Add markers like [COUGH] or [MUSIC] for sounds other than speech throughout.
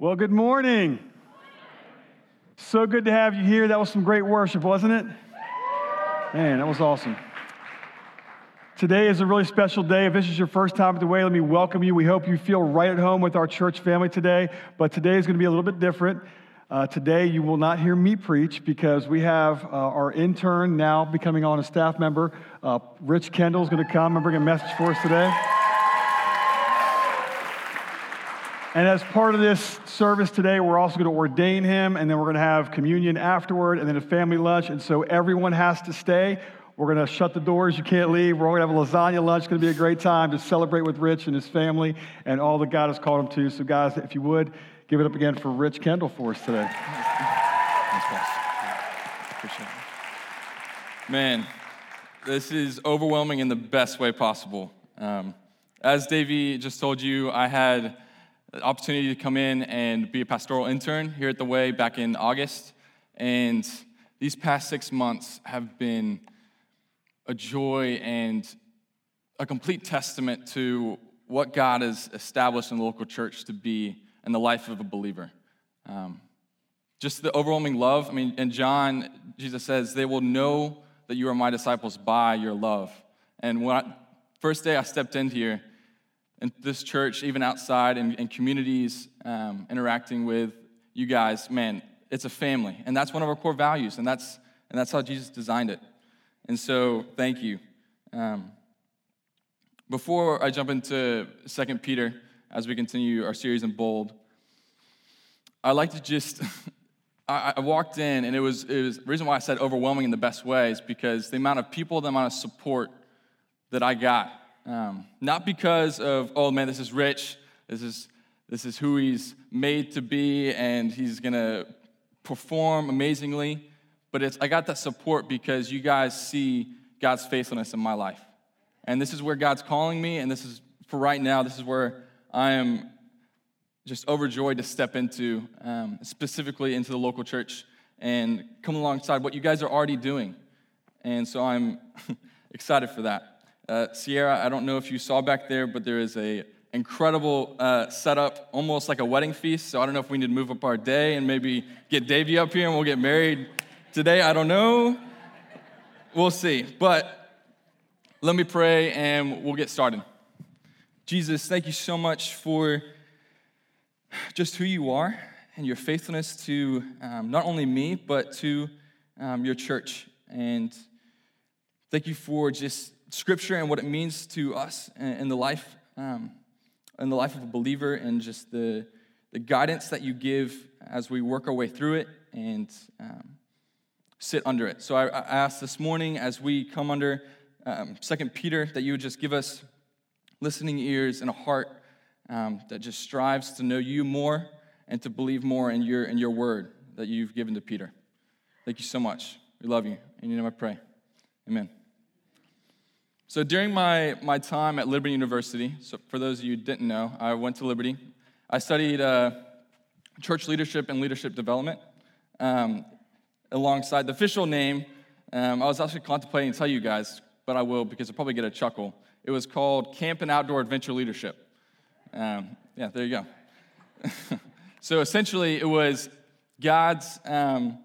Well, good morning. So good to have you here. That was some great worship, wasn't it? Man, that was awesome. Today is a really special day. If this is your first time at the way, let me welcome you. We hope you feel right at home with our church family today. But today is going to be a little bit different. Uh, today, you will not hear me preach because we have uh, our intern now becoming on a staff member. Uh, Rich Kendall is going to come and bring a message for us today. And as part of this service today, we're also going to ordain him, and then we're going to have communion afterward, and then a family lunch. And so everyone has to stay. We're going to shut the doors. You can't leave. We're going to have a lasagna lunch. It's going to be a great time to celebrate with Rich and his family and all that God has called him to. So, guys, if you would, give it up again for Rich Kendall for us today. Man, this is overwhelming in the best way possible. Um, as Davey just told you, I had opportunity to come in and be a pastoral intern here at the Way back in August. And these past six months have been a joy and a complete testament to what God has established in the local church to be in the life of a believer. Um, just the overwhelming love. I mean, in John, Jesus says, They will know that you are my disciples by your love. And when I, first day I stepped in here, in this church, even outside and, in communities, um, interacting with you guys, man, it's a family. And that's one of our core values, and that's, and that's how Jesus designed it. And so, thank you. Um, before I jump into Second Peter, as we continue our series in Bold, I like to just. [LAUGHS] I, I walked in, and it was, it was the reason why I said overwhelming in the best way is because the amount of people, the amount of support that I got um, not because of, oh man, this is rich, this is, this is who he's made to be, and he's gonna perform amazingly, but it's, I got that support because you guys see God's faithfulness in my life. And this is where God's calling me, and this is, for right now, this is where I am just overjoyed to step into, um, specifically into the local church and come alongside what you guys are already doing. And so I'm [LAUGHS] excited for that. Uh, Sierra, I don't know if you saw back there, but there is a incredible uh, setup, almost like a wedding feast. So I don't know if we need to move up our day and maybe get Davey up here and we'll get married today. I don't know. We'll see. But let me pray and we'll get started. Jesus, thank you so much for just who you are and your faithfulness to um, not only me, but to um, your church. And thank you for just Scripture and what it means to us in the life, um, in the life of a believer, and just the, the guidance that you give as we work our way through it and um, sit under it. So I, I ask this morning as we come under um, Second Peter that you would just give us listening ears and a heart um, that just strives to know you more and to believe more in your in your word that you've given to Peter. Thank you so much. We love you. In your name I pray. Amen. So during my, my time at Liberty University, so for those of you who didn't know, I went to Liberty. I studied uh, church leadership and leadership development um, alongside the official name. Um, I was actually contemplating to tell you guys, but I will because I'll probably get a chuckle. It was called Camp and Outdoor Adventure Leadership. Um, yeah, there you go. [LAUGHS] so essentially, it was God's um,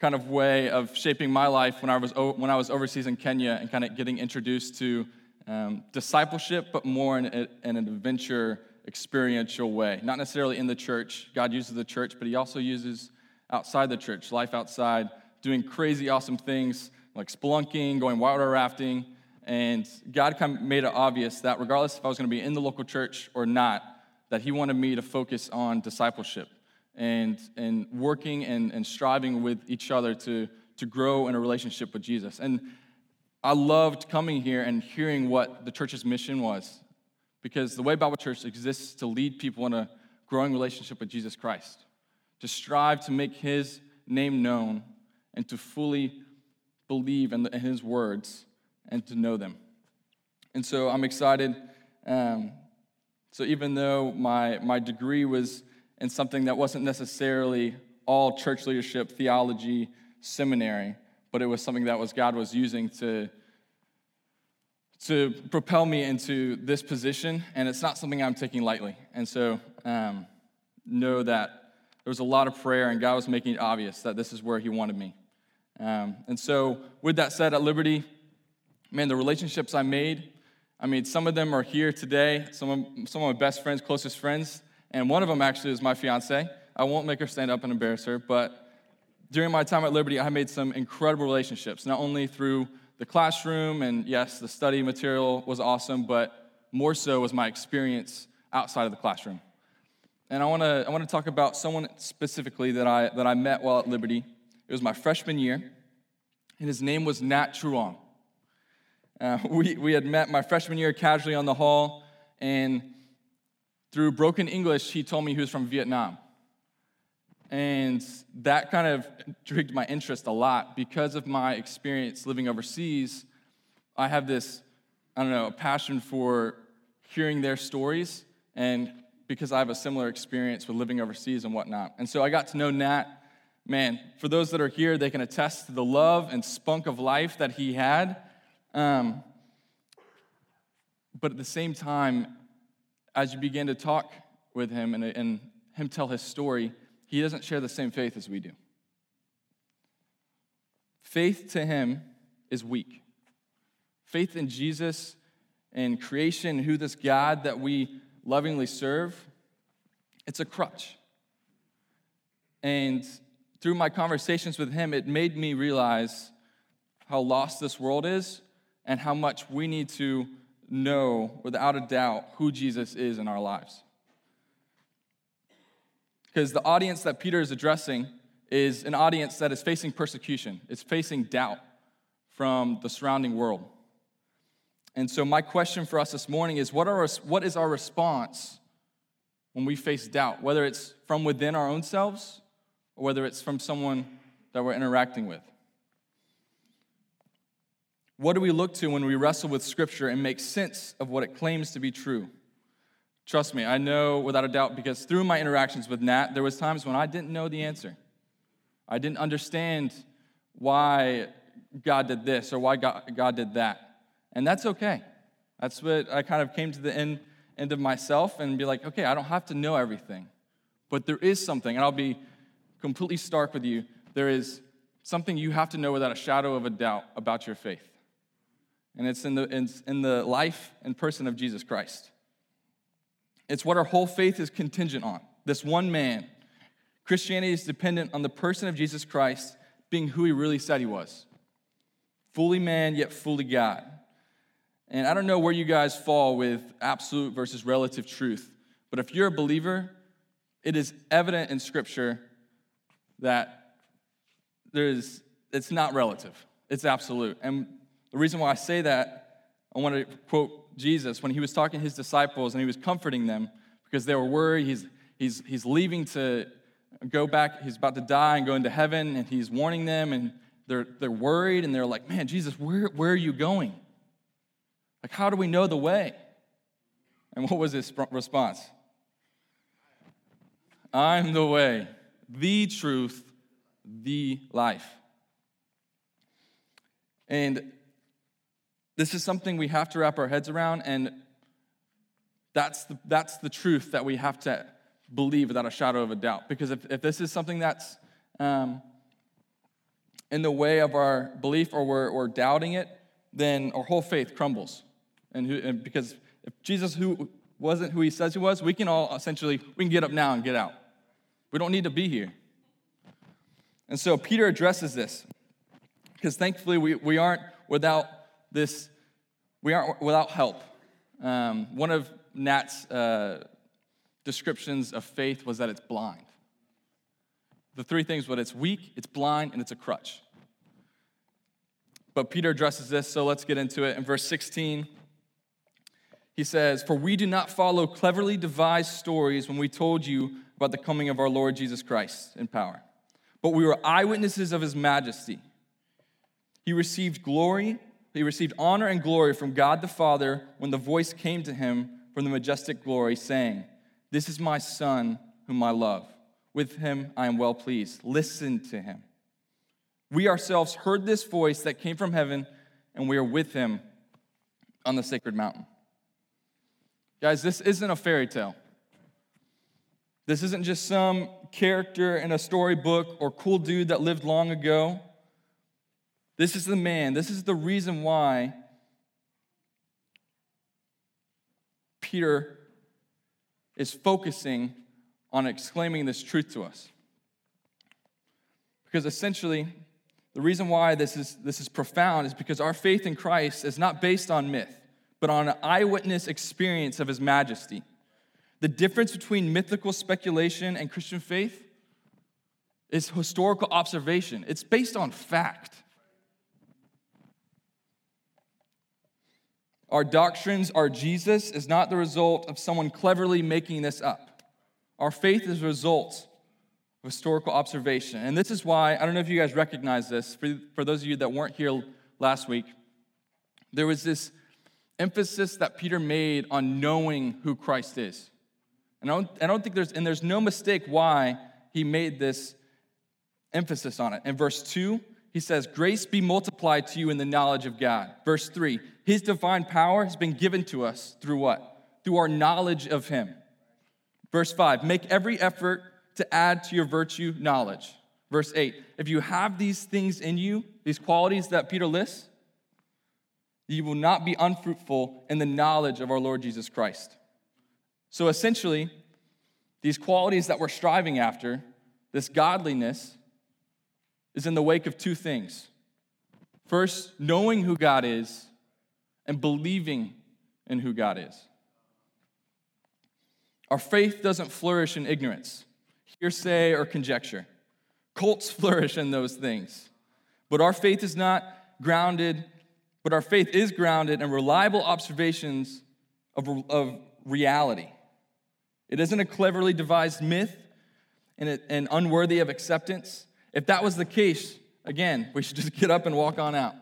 kind of way of shaping my life when I was, when I was overseas in Kenya and kind of getting introduced to um, discipleship, but more in, in, an adventure, experiential way. Not necessarily in the church. God uses the church, but He also uses outside the church, life outside, doing crazy, awesome things like spelunking, going water rafting. And God kind of made it obvious that regardless if I was going to be in the local church or not, that He wanted me to focus on discipleship and, and working and, and striving with each other to, to grow in a relationship with Jesus. And I loved coming here and hearing what the church's mission was because the way Bible Church exists to lead people in a growing relationship with Jesus Christ, to strive to make his name known and to fully believe in, the, in his words and to know them. And so I'm excited. Um, so even though my, my degree was in something that wasn't necessarily all church leadership, theology, seminary, but it was something that was God was using to, to propel me into this position, and it's not something I'm taking lightly. And so, um, know that there was a lot of prayer, and God was making it obvious that this is where He wanted me. Um, and so, with that said, at Liberty, man, the relationships I made, I mean, some of them are here today, some of, some of my best friends, closest friends, and one of them actually is my fiance. I won't make her stand up and embarrass her, but during my time at Liberty, I made some incredible relationships, not only through the classroom, and yes, the study material was awesome, but more so was my experience outside of the classroom. And I want to I want to talk about someone specifically that I that I met while at Liberty. It was my freshman year, and his name was Nat Truong. Uh, [LAUGHS] we, we had met my freshman year casually on the hall, and through broken English, he told me he was from Vietnam. And that kind of intrigued my interest a lot because of my experience living overseas. I have this, I don't know, a passion for hearing their stories, and because I have a similar experience with living overseas and whatnot. And so I got to know Nat. Man, for those that are here, they can attest to the love and spunk of life that he had. Um, but at the same time, as you begin to talk with him and, and him tell his story, he doesn't share the same faith as we do. Faith to him is weak. Faith in Jesus and creation, who this God that we lovingly serve, it's a crutch. And through my conversations with him, it made me realize how lost this world is and how much we need to know without a doubt who Jesus is in our lives. Because the audience that Peter is addressing is an audience that is facing persecution, it's facing doubt from the surrounding world. And so, my question for us this morning is what, are, what is our response when we face doubt, whether it's from within our own selves or whether it's from someone that we're interacting with? What do we look to when we wrestle with Scripture and make sense of what it claims to be true? Trust me, I know without a doubt because through my interactions with Nat, there was times when I didn't know the answer. I didn't understand why God did this or why God, God did that. And that's okay. That's what I kind of came to the end, end of myself and be like, okay, I don't have to know everything. But there is something, and I'll be completely stark with you. There is something you have to know without a shadow of a doubt about your faith. And it's in the, it's in the life and person of Jesus Christ. It's what our whole faith is contingent on this one man. Christianity is dependent on the person of Jesus Christ being who he really said he was fully man, yet fully God. And I don't know where you guys fall with absolute versus relative truth, but if you're a believer, it is evident in Scripture that there's, it's not relative, it's absolute. And the reason why I say that, I want to quote Jesus when he was talking to his disciples and he was comforting them because they were worried. He's, he's, he's leaving to go back, he's about to die and go into heaven, and he's warning them, and they're, they're worried, and they're like, Man, Jesus, where, where are you going? Like, how do we know the way? And what was his response? I'm the way, the truth, the life. And this is something we have to wrap our heads around, and that's the, that's the truth that we have to believe without a shadow of a doubt. Because if, if this is something that's um, in the way of our belief or we're, doubting it, then our whole faith crumbles. And, who, and because if Jesus who wasn't who he says he was, we can all essentially we can get up now and get out. We don't need to be here. And so Peter addresses this because thankfully we, we aren't without this, we aren't without help. Um, one of Nat's uh, descriptions of faith was that it's blind. The three things, but it's weak, it's blind, and it's a crutch. But Peter addresses this, so let's get into it. In verse 16, he says, For we do not follow cleverly devised stories when we told you about the coming of our Lord Jesus Christ in power, but we were eyewitnesses of his majesty. He received glory he received honor and glory from God the Father when the voice came to him from the majestic glory, saying, This is my Son, whom I love. With him I am well pleased. Listen to him. We ourselves heard this voice that came from heaven, and we are with him on the sacred mountain. Guys, this isn't a fairy tale. This isn't just some character in a storybook or cool dude that lived long ago. This is the man. This is the reason why Peter is focusing on exclaiming this truth to us. Because essentially, the reason why this is, this is profound is because our faith in Christ is not based on myth, but on an eyewitness experience of his majesty. The difference between mythical speculation and Christian faith is historical observation, it's based on fact. Our doctrines, our Jesus, is not the result of someone cleverly making this up. Our faith is a result of historical observation. And this is why, I don't know if you guys recognize this, for, for those of you that weren't here last week, there was this emphasis that Peter made on knowing who Christ is. And I don't, I don't think there's, and there's no mistake why he made this emphasis on it. In verse 2, he says, Grace be multiplied to you in the knowledge of God. Verse 3, His divine power has been given to us through what? Through our knowledge of Him. Verse 5, Make every effort to add to your virtue knowledge. Verse 8, If you have these things in you, these qualities that Peter lists, you will not be unfruitful in the knowledge of our Lord Jesus Christ. So essentially, these qualities that we're striving after, this godliness, is in the wake of two things. First, knowing who God is and believing in who God is. Our faith doesn't flourish in ignorance, hearsay, or conjecture. Cults [LAUGHS] flourish in those things. But our faith is not grounded, but our faith is grounded in reliable observations of, of reality. It isn't a cleverly devised myth and, it, and unworthy of acceptance. If that was the case, again, we should just [LAUGHS] get up and walk on out.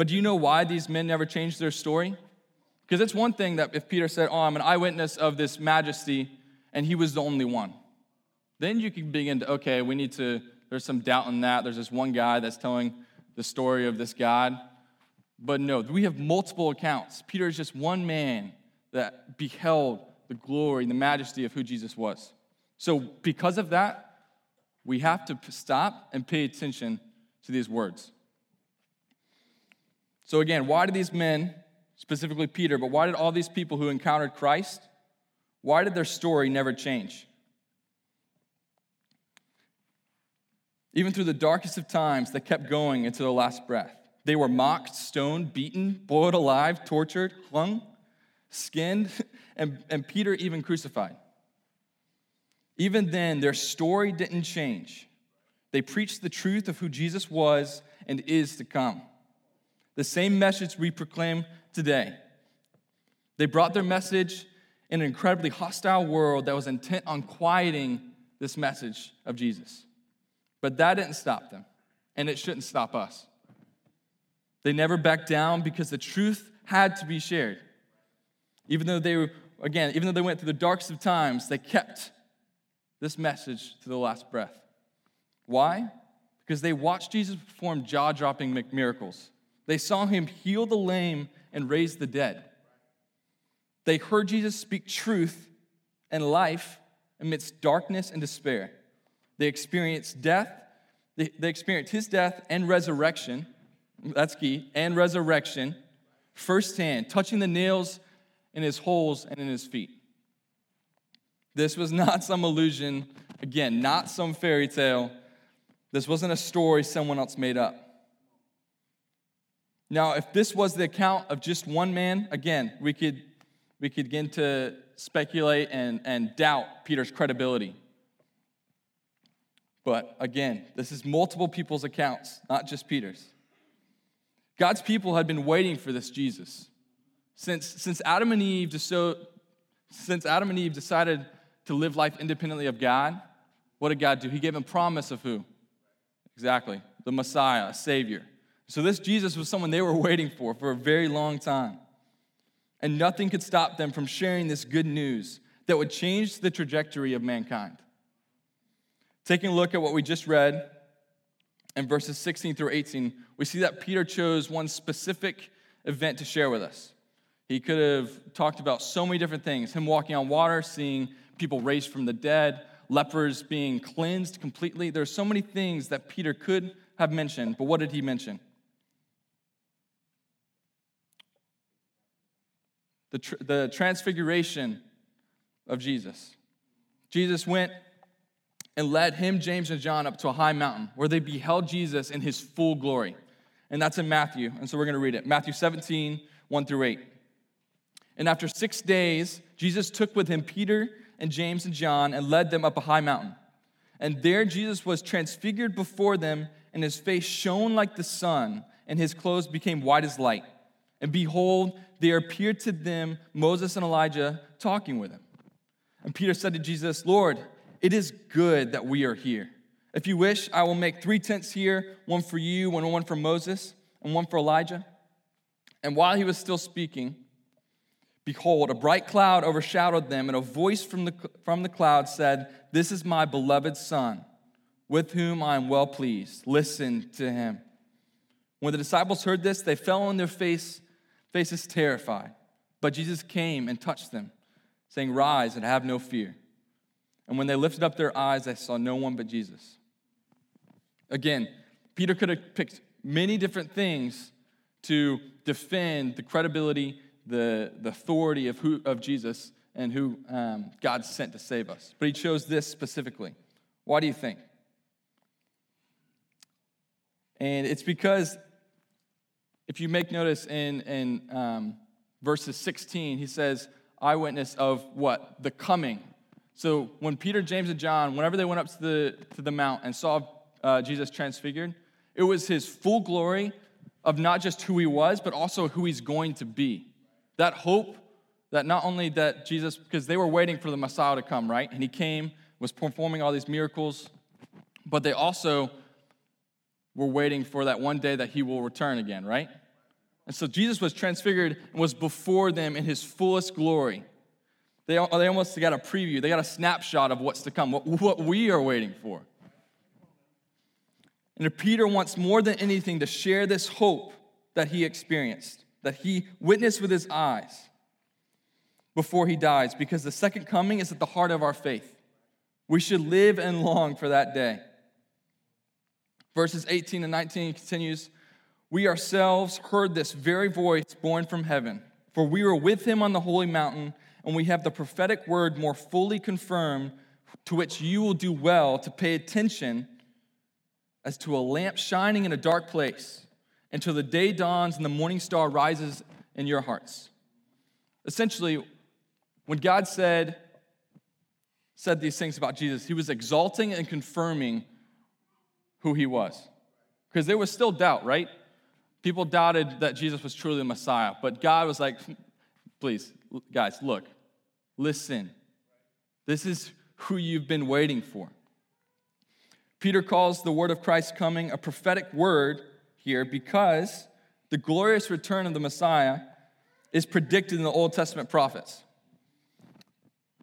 But do you know why these men never changed their story? Because it's one thing that if Peter said, Oh, I'm an eyewitness of this majesty, and he was the only one, then you can begin to, okay, we need to, there's some doubt in that. There's this one guy that's telling the story of this God. But no, we have multiple accounts. Peter is just one man that beheld the glory, and the majesty of who Jesus was. So, because of that, we have to stop and pay attention to these words. So, again, why did these men, specifically Peter, but why did all these people who encountered Christ, why did their story never change? Even through the darkest of times, they kept going until their last breath. They were mocked, stoned, beaten, boiled alive, tortured, hung, skinned, [LAUGHS] and, and Peter even crucified. Even then, their story didn't change. They preached the truth of who Jesus was and is to come. The same message we proclaim today. They brought their message in an incredibly hostile world that was intent on quieting this message of Jesus. But that didn't stop them, and it shouldn't stop us. They never backed down because the truth had to be shared. Even though they were, again, even though they went through the darkest of times, they kept this message to the last breath. Why? Because they watched Jesus perform jaw dropping miracles. They saw him heal the lame and raise the dead. They heard Jesus speak truth and life amidst darkness and despair. They experienced death, they, they experienced his death and resurrection. That's key, and resurrection firsthand, touching the nails in his holes and in his feet. This was not some illusion, again, not some fairy tale. This wasn't a story someone else made up. Now, if this was the account of just one man, again, we could, we could begin to speculate and, and doubt Peter's credibility. But again, this is multiple people's accounts, not just Peter's. God's people had been waiting for this Jesus. Since, since, Adam and Eve so, since Adam and Eve decided to live life independently of God, what did God do? He gave them promise of who? Exactly, the Messiah, a Savior. So this Jesus was someone they were waiting for for a very long time. And nothing could stop them from sharing this good news that would change the trajectory of mankind. Taking a look at what we just read in verses 16 through 18, we see that Peter chose one specific event to share with us. He could have talked about so many different things him walking on water, seeing people raised from the dead, lepers being cleansed completely. There's so many things that Peter could have mentioned, but what did he mention? The, tr- the transfiguration of Jesus. Jesus went and led him, James, and John up to a high mountain where they beheld Jesus in his full glory. And that's in Matthew. And so we're going to read it Matthew 17, 1 through 8. And after six days, Jesus took with him Peter and James and John and led them up a high mountain. And there Jesus was transfigured before them, and his face shone like the sun, and his clothes became white as light. And behold, there appeared to them Moses and Elijah talking with him. And Peter said to Jesus, Lord, it is good that we are here. If you wish, I will make three tents here one for you, one for Moses, and one for Elijah. And while he was still speaking, behold, a bright cloud overshadowed them, and a voice from the, from the cloud said, This is my beloved Son, with whom I am well pleased. Listen to him. When the disciples heard this, they fell on their face, faces terrified. But Jesus came and touched them, saying, Rise and have no fear. And when they lifted up their eyes, they saw no one but Jesus. Again, Peter could have picked many different things to defend the credibility, the, the authority of, who, of Jesus and who um, God sent to save us. But he chose this specifically. Why do you think? And it's because if you make notice in, in um, verses 16, he says, eyewitness of what? The coming so when Peter, James, and John, whenever they went up to the, to the mount and saw uh, Jesus transfigured, it was his full glory of not just who he was, but also who he's going to be. That hope that not only that Jesus, because they were waiting for the Messiah to come, right? And he came, was performing all these miracles, but they also were waiting for that one day that he will return again, right? And so Jesus was transfigured and was before them in his fullest glory. They, they almost got a preview, they got a snapshot of what's to come, what, what we are waiting for. And Peter wants more than anything to share this hope that he experienced, that he witnessed with his eyes before he dies, because the second coming is at the heart of our faith. We should live and long for that day. Verses 18 and 19 continues We ourselves heard this very voice born from heaven, for we were with him on the holy mountain and we have the prophetic word more fully confirmed, to which you will do well to pay attention as to a lamp shining in a dark place until the day dawns and the morning star rises in your hearts. Essentially, when God said, said these things about Jesus, he was exalting and confirming who he was. Because there was still doubt, right? People doubted that Jesus was truly the Messiah, but God was like, please, guys, look, listen. This is who you've been waiting for. Peter calls the word of Christ coming a prophetic word here because the glorious return of the Messiah is predicted in the Old Testament prophets.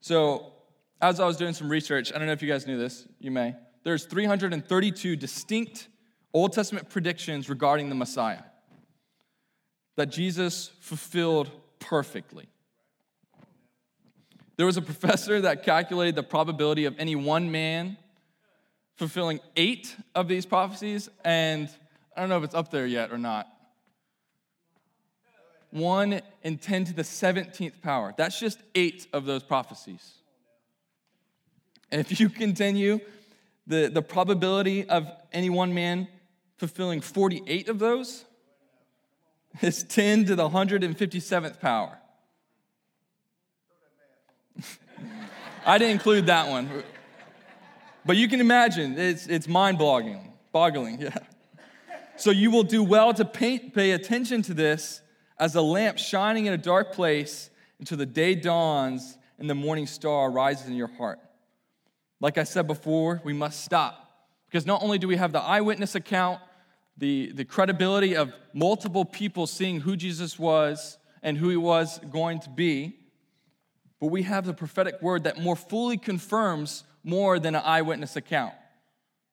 So, as I was doing some research, I don't know if you guys knew this, you may. There's 332 distinct Old Testament predictions regarding the Messiah that Jesus fulfilled perfectly. There was a professor that calculated the probability of any one man fulfilling eight of these prophecies, and I don't know if it's up there yet or not. One in 10 to the 17th power. That's just eight of those prophecies. And if you continue, the, the probability of any one man fulfilling 48 of those is 10 to the 157th power. [LAUGHS] I didn't include that one. But you can imagine, it's, it's mind boggling, boggling, yeah. So you will do well to pay, pay attention to this as a lamp shining in a dark place until the day dawns and the morning star rises in your heart. Like I said before, we must stop. Because not only do we have the eyewitness account, the, the credibility of multiple people seeing who Jesus was and who he was going to be, but we have the prophetic word that more fully confirms more than an eyewitness account.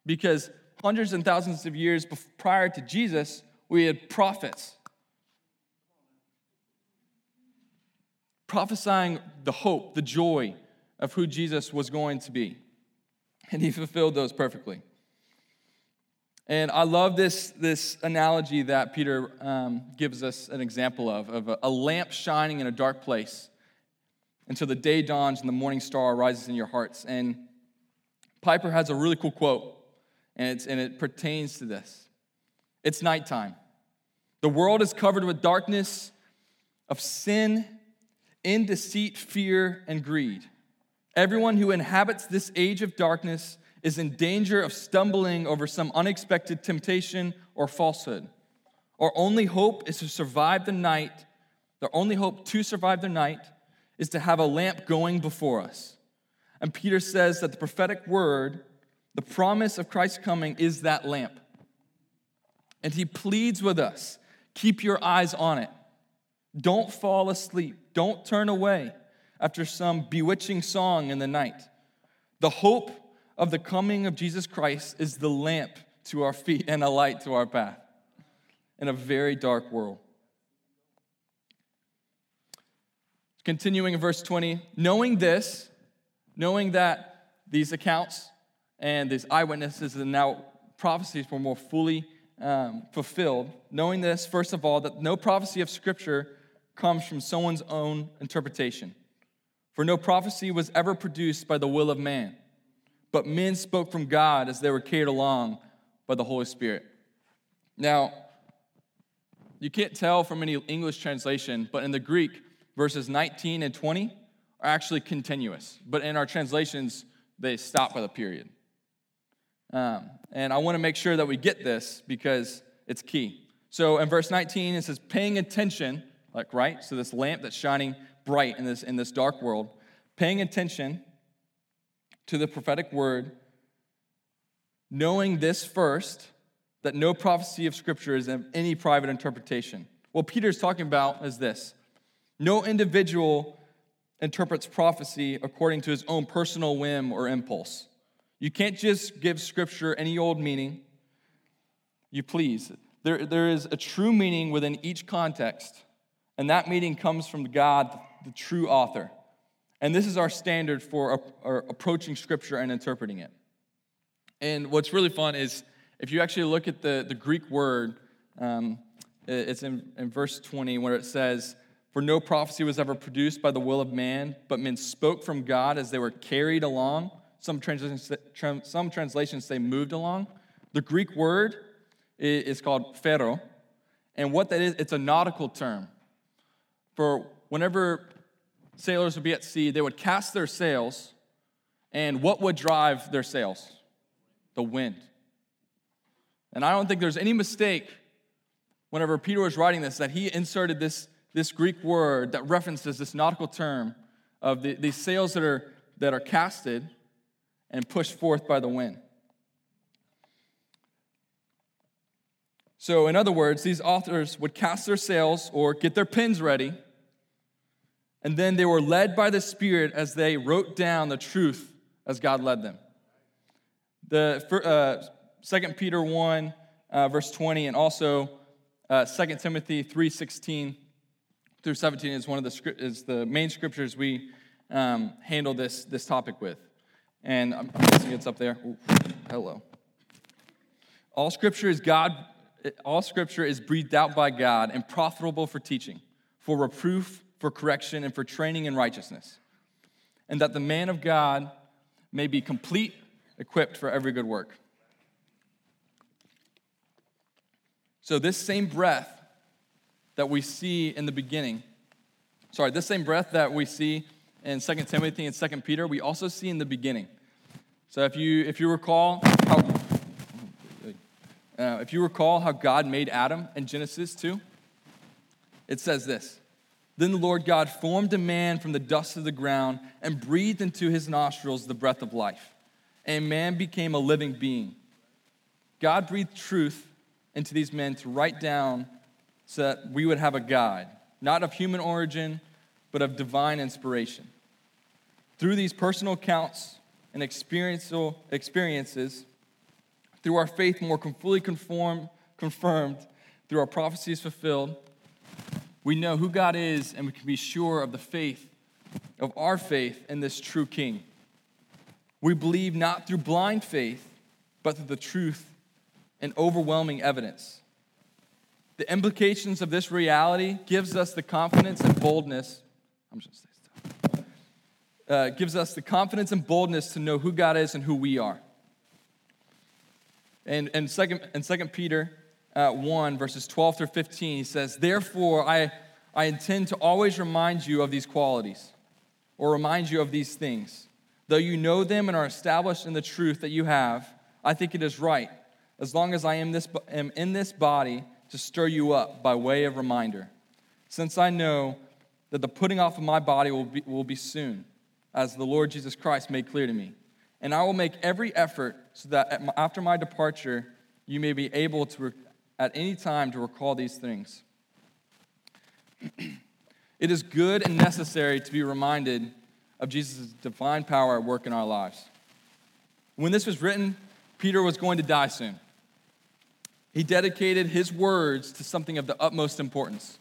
Because hundreds and thousands of years prior to Jesus, we had prophets. prophesying the hope, the joy of who Jesus was going to be. And he fulfilled those perfectly. And I love this, this analogy that Peter um, gives us an example of, of a, a lamp shining in a dark place until the day dawns and the morning star rises in your hearts. And Piper has a really cool quote, and, it's, and it pertains to this. It's nighttime. The world is covered with darkness of sin, indeceit, fear, and greed. Everyone who inhabits this age of darkness is in danger of stumbling over some unexpected temptation or falsehood. Our only hope is to survive the night. Their only hope to survive the night is to have a lamp going before us. And Peter says that the prophetic word, the promise of Christ's coming, is that lamp. And he pleads with us keep your eyes on it. Don't fall asleep. Don't turn away after some bewitching song in the night. The hope of the coming of Jesus Christ is the lamp to our feet and a light to our path in a very dark world. Continuing in verse 20, knowing this, knowing that these accounts and these eyewitnesses and now prophecies were more fully um, fulfilled, knowing this, first of all, that no prophecy of Scripture comes from someone's own interpretation. For no prophecy was ever produced by the will of man but men spoke from God as they were carried along by the Holy Spirit. Now, you can't tell from any English translation, but in the Greek, verses 19 and 20 are actually continuous. But in our translations, they stop with a period. Um, and I want to make sure that we get this because it's key. So in verse 19, it says, paying attention, like, right? So this lamp that's shining bright in this, in this dark world, paying attention to the prophetic word, knowing this first, that no prophecy of Scripture is of any private interpretation. What Peter is talking about is this no individual interprets prophecy according to his own personal whim or impulse. You can't just give Scripture any old meaning you please. There, there is a true meaning within each context, and that meaning comes from God, the true author. And this is our standard for approaching Scripture and interpreting it. And what's really fun is if you actually look at the, the Greek word, um, it's in, in verse 20 where it says, For no prophecy was ever produced by the will of man, but men spoke from God as they were carried along. Some translations, some translations say moved along. The Greek word is called phero. And what that is, it's a nautical term. For whenever sailors would be at sea, they would cast their sails, and what would drive their sails? The wind. And I don't think there's any mistake whenever Peter was writing this that he inserted this, this Greek word that references this nautical term of the, these sails that are, that are casted and pushed forth by the wind. So, in other words, these authors would cast their sails or get their pins ready and then they were led by the Spirit as they wrote down the truth as God led them. The uh, 2 Peter 1, uh, verse 20, and also uh, 2 Timothy 3, 16 through 17 is one of the, is the main scriptures we um, handle this, this topic with. And I'm guessing it's up there. Ooh, hello. All scripture is God, all scripture is breathed out by God and profitable for teaching, for reproof, for correction and for training in righteousness, and that the man of God may be complete, equipped for every good work. So, this same breath that we see in the beginning, sorry, this same breath that we see in 2 Timothy and 2 Peter, we also see in the beginning. So, if you, if you recall how, uh, if you recall how God made Adam in Genesis 2, it says this then the Lord God formed a man from the dust of the ground and breathed into his nostrils the breath of life. And man became a living being. God breathed truth into these men to write down so that we would have a guide, not of human origin, but of divine inspiration. Through these personal accounts and experiential experiences, through our faith more fully confirmed, through our prophecies fulfilled, we know who God is and we can be sure of the faith, of our faith in this true King. We believe not through blind faith, but through the truth and overwhelming evidence. The implications of this reality gives us the confidence and boldness. I'm just still. Uh, gives us the confidence and boldness to know who God is and who we are. And and second, and second Peter uh, 1, verses 12 through 15, he says, Therefore, I, I intend to always remind you of these qualities, or remind you of these things. Though you know them and are established in the truth that you have, I think it is right, as long as I am, this, am in this body, to stir you up by way of reminder, since I know that the putting off of my body will be, will be soon, as the Lord Jesus Christ made clear to me. And I will make every effort so that after my departure, you may be able to, at any time, to recall these things. [CLEARS THROAT] it is good and necessary to be reminded of Jesus' divine power at work in our lives. When this was written, Peter was going to die soon. He dedicated his words to something of the utmost importance.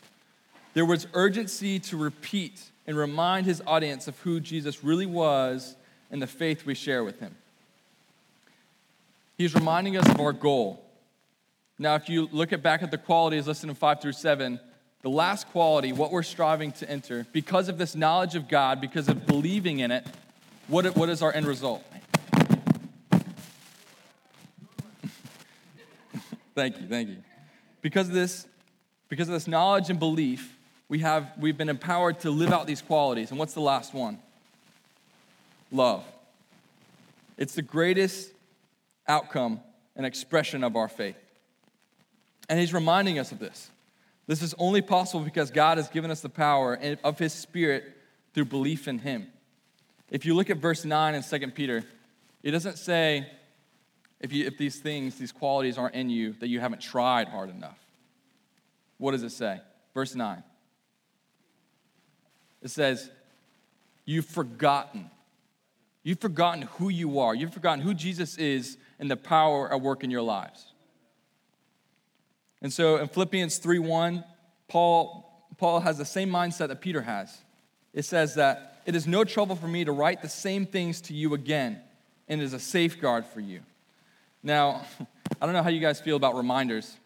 There was urgency to repeat and remind his audience of who Jesus really was and the faith we share with him. He's reminding us of our goal. Now, if you look at back at the qualities listed in 5 through 7, the last quality, what we're striving to enter, because of this knowledge of God, because of believing in it, what, what is our end result? [LAUGHS] thank you, thank you. Because of this, because of this knowledge and belief, we have we've been empowered to live out these qualities. And what's the last one? Love. It's the greatest outcome and expression of our faith. And he's reminding us of this. This is only possible because God has given us the power of his spirit through belief in him. If you look at verse 9 in 2 Peter, it doesn't say if, you, if these things, these qualities aren't in you, that you haven't tried hard enough. What does it say? Verse 9. It says, You've forgotten. You've forgotten who you are. You've forgotten who Jesus is and the power at work in your lives. And so in Philippians 3:1, Paul, Paul has the same mindset that Peter has. It says that it is no trouble for me to write the same things to you again, and it is a safeguard for you. Now, [LAUGHS] I don't know how you guys feel about reminders.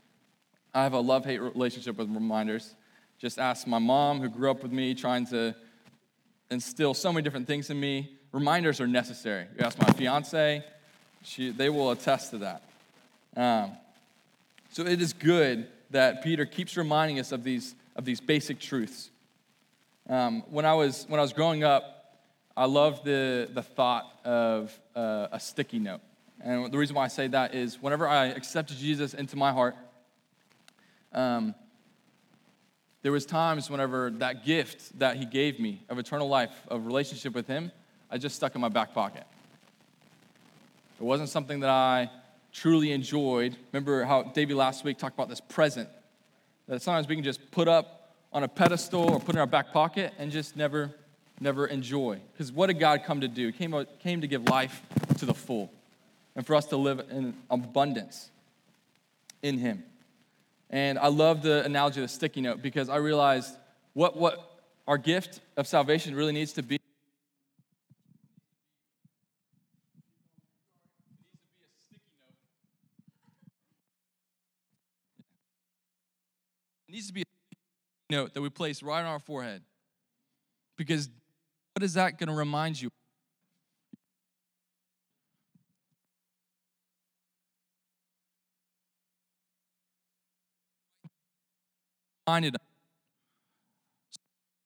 I have a love hate relationship with reminders. Just ask my mom, who grew up with me, trying to instill so many different things in me. Reminders are necessary. You ask my fiance, she, they will attest to that. Um, so it is good that Peter keeps reminding us of these, of these basic truths. Um, when, I was, when I was growing up, I loved the, the thought of uh, a sticky note. And the reason why I say that is whenever I accepted Jesus into my heart, um, there was times whenever that gift that he gave me of eternal life, of relationship with him, I just stuck in my back pocket. It wasn't something that I truly enjoyed. Remember how Davey last week talked about this present that sometimes we can just put up on a pedestal or put in our back pocket and just never, never enjoy. Because what did God come to do? He came, came to give life to the full and for us to live in abundance in Him. And I love the analogy of the sticky note because I realized what, what our gift of salvation really needs to be It needs to be a note that we place right on our forehead. Because what is that going to remind you?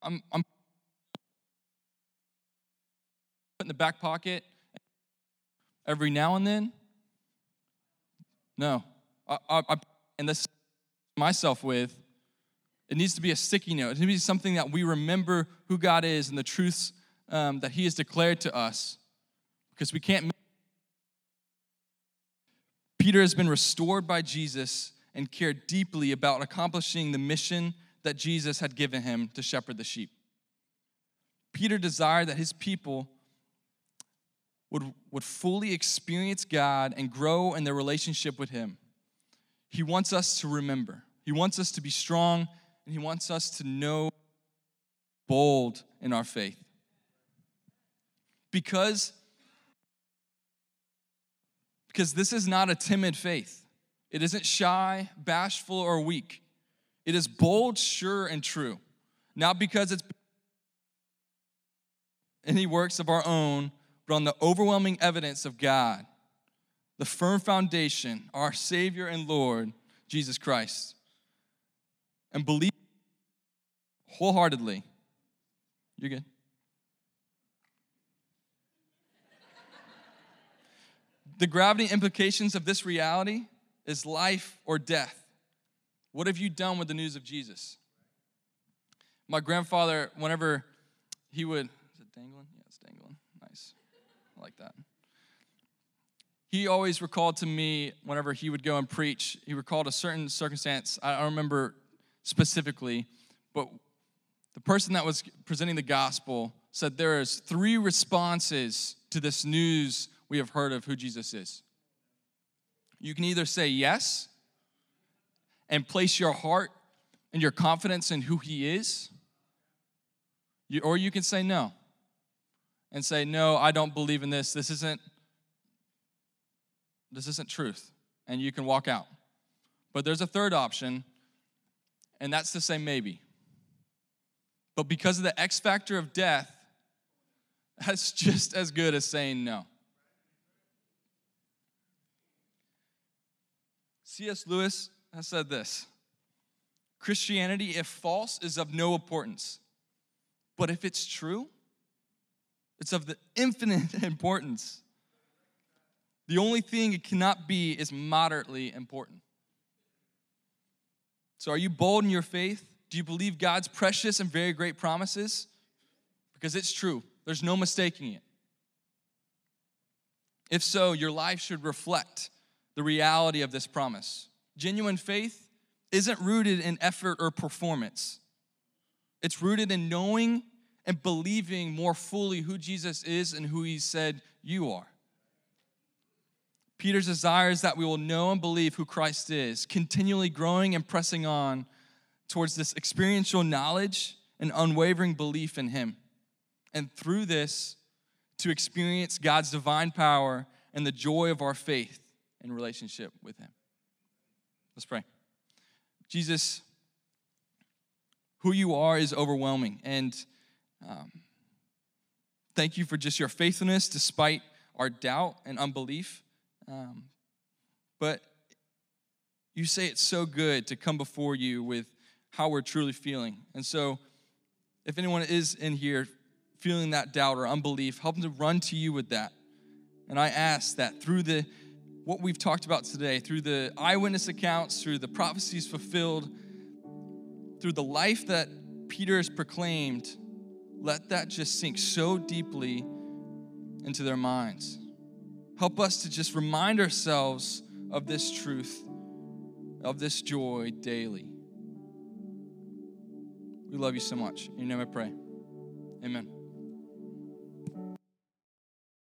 I'm, I'm put in the back pocket every now and then. No, I, I, I and this myself with it needs to be a sticky note. It needs to be something that we remember who God is and the truths um, that He has declared to us. Because we can't. Peter has been restored by Jesus and cared deeply about accomplishing the mission that Jesus had given him to shepherd the sheep. Peter desired that his people would, would fully experience God and grow in their relationship with Him. He wants us to remember, He wants us to be strong and He wants us to know bold in our faith. Because, because this is not a timid faith. It isn't shy, bashful, or weak. It is bold, sure, and true. Not because it's any works of our own, but on the overwhelming evidence of God, the firm foundation, our Savior and Lord, Jesus Christ. And believe wholeheartedly. You're good. the gravity implications of this reality is life or death. What have you done with the news of Jesus? My grandfather, whenever he would, is it dangling? Yeah, it's dangling. Nice. I like that. He always recalled to me whenever he would go and preach, he recalled a certain circumstance. I remember specifically, but the person that was presenting the gospel said there is three responses to this news we have heard of who Jesus is. You can either say yes and place your heart and your confidence in who he is, or you can say no and say, No, I don't believe in this. This isn't this isn't truth. And you can walk out. But there's a third option, and that's to say maybe. But because of the X factor of death, [LAUGHS] that's just as good as saying no. C.S. Lewis has said this Christianity, if false, is of no importance. But if it's true, it's of the infinite [LAUGHS] importance. The only thing it cannot be is moderately important. So, are you bold in your faith? Do you believe God's precious and very great promises? Because it's true, there's no mistaking it. If so, your life should reflect the reality of this promise. Genuine faith isn't rooted in effort or performance, it's rooted in knowing and believing more fully who Jesus is and who he said you are. Peter's desire is that we will know and believe who Christ is, continually growing and pressing on towards this experiential knowledge and unwavering belief in him. And through this, to experience God's divine power and the joy of our faith in relationship with him. Let's pray. Jesus, who you are is overwhelming. And um, thank you for just your faithfulness despite our doubt and unbelief. Um, but you say it's so good to come before you with how we're truly feeling. And so, if anyone is in here feeling that doubt or unbelief, help them to run to you with that. And I ask that through the what we've talked about today, through the eyewitness accounts, through the prophecies fulfilled, through the life that Peter has proclaimed, let that just sink so deeply into their minds. Help us to just remind ourselves of this truth, of this joy daily. We love you so much. In your name I pray. Amen.